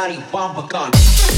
Bang, bang, bang.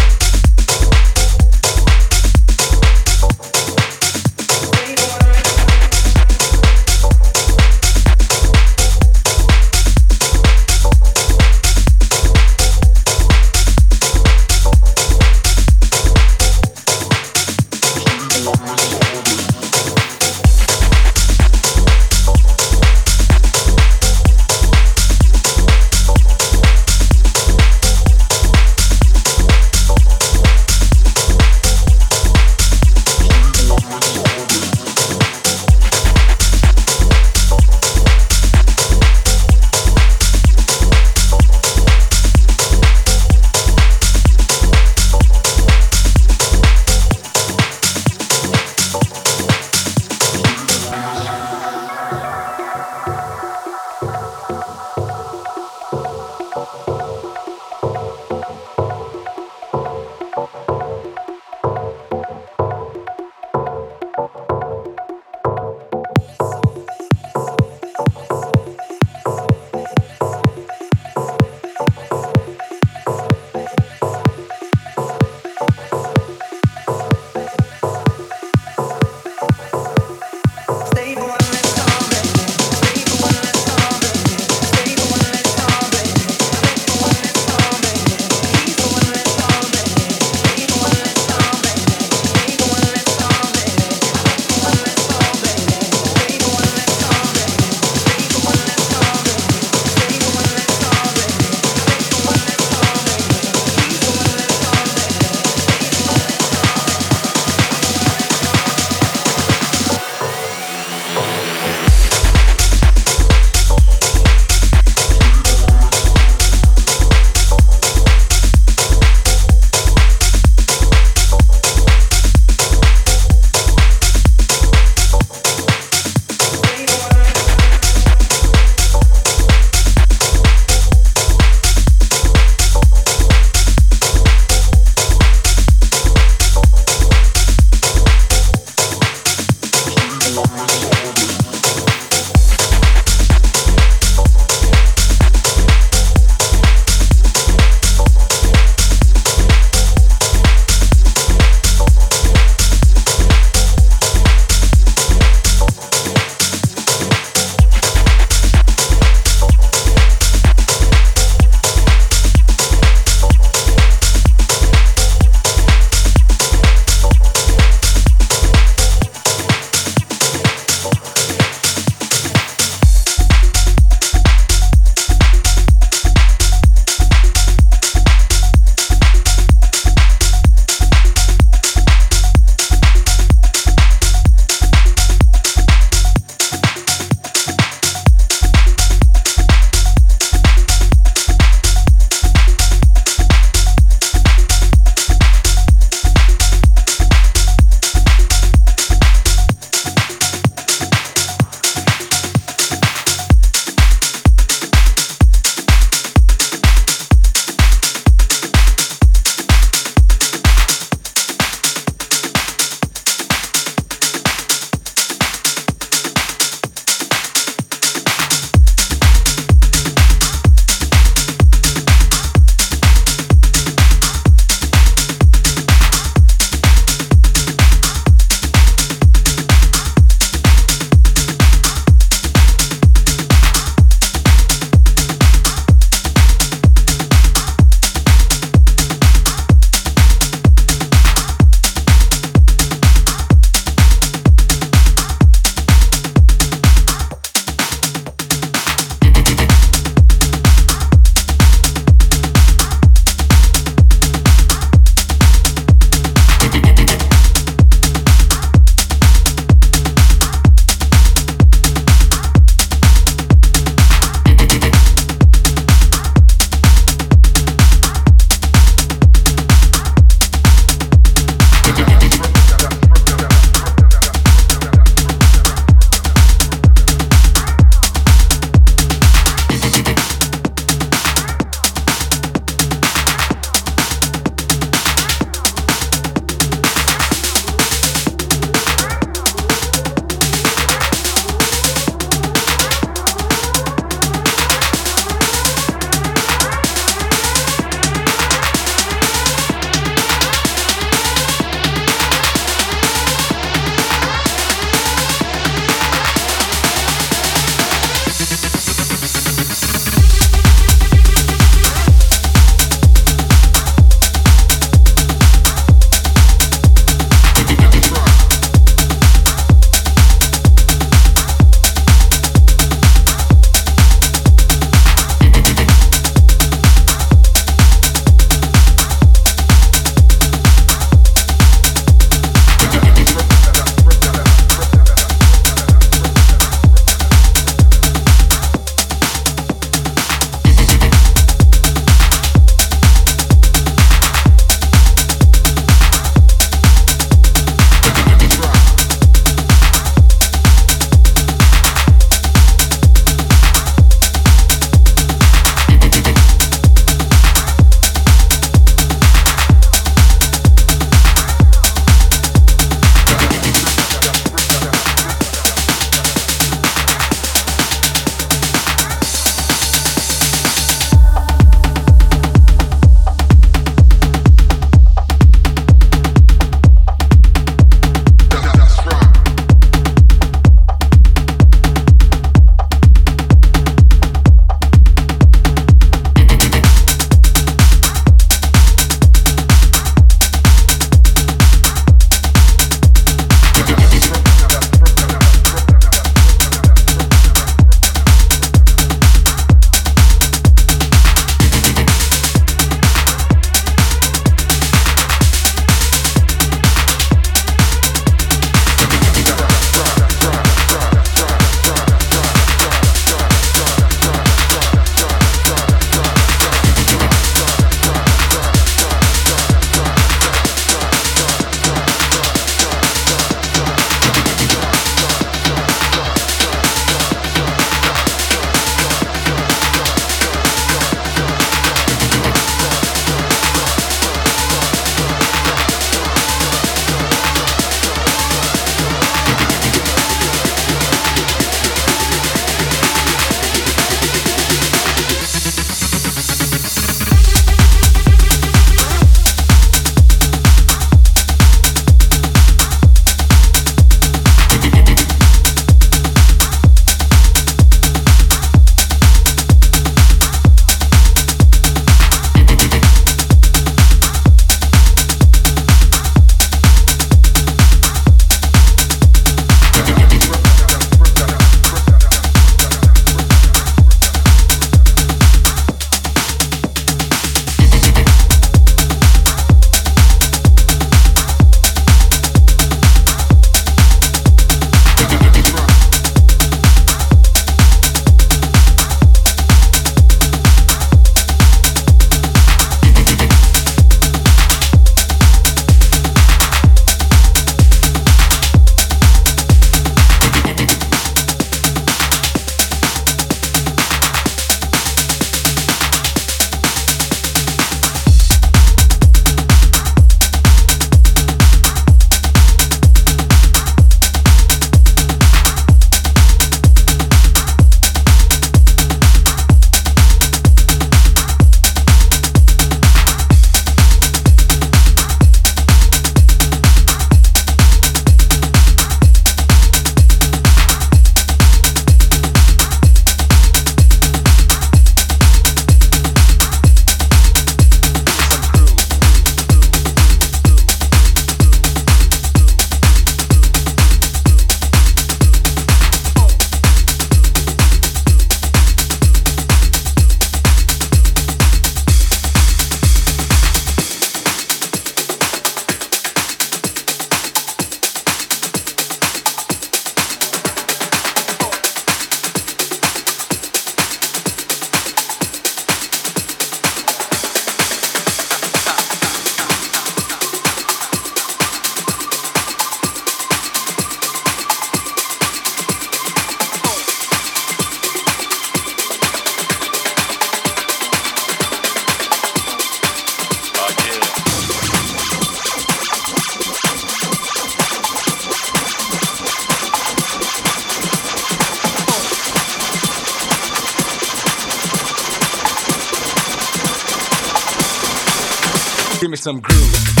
Give me some groove.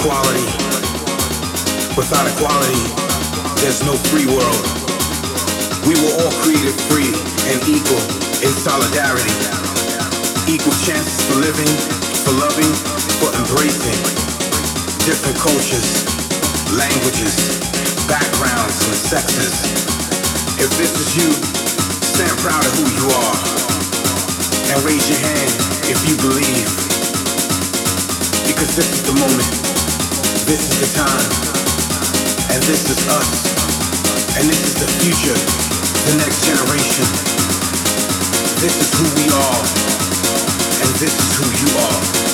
Equality, without equality, there's no free world. We were all created free and equal in solidarity. Equal chances for living, for loving, for embracing. Different cultures, languages, backgrounds, and sexes. If this is you, stand proud of who you are. And raise your hand if you believe. Because this is the moment. This is the time. And this is us. And this is the future. The next generation. This is who we are. And this is who you are.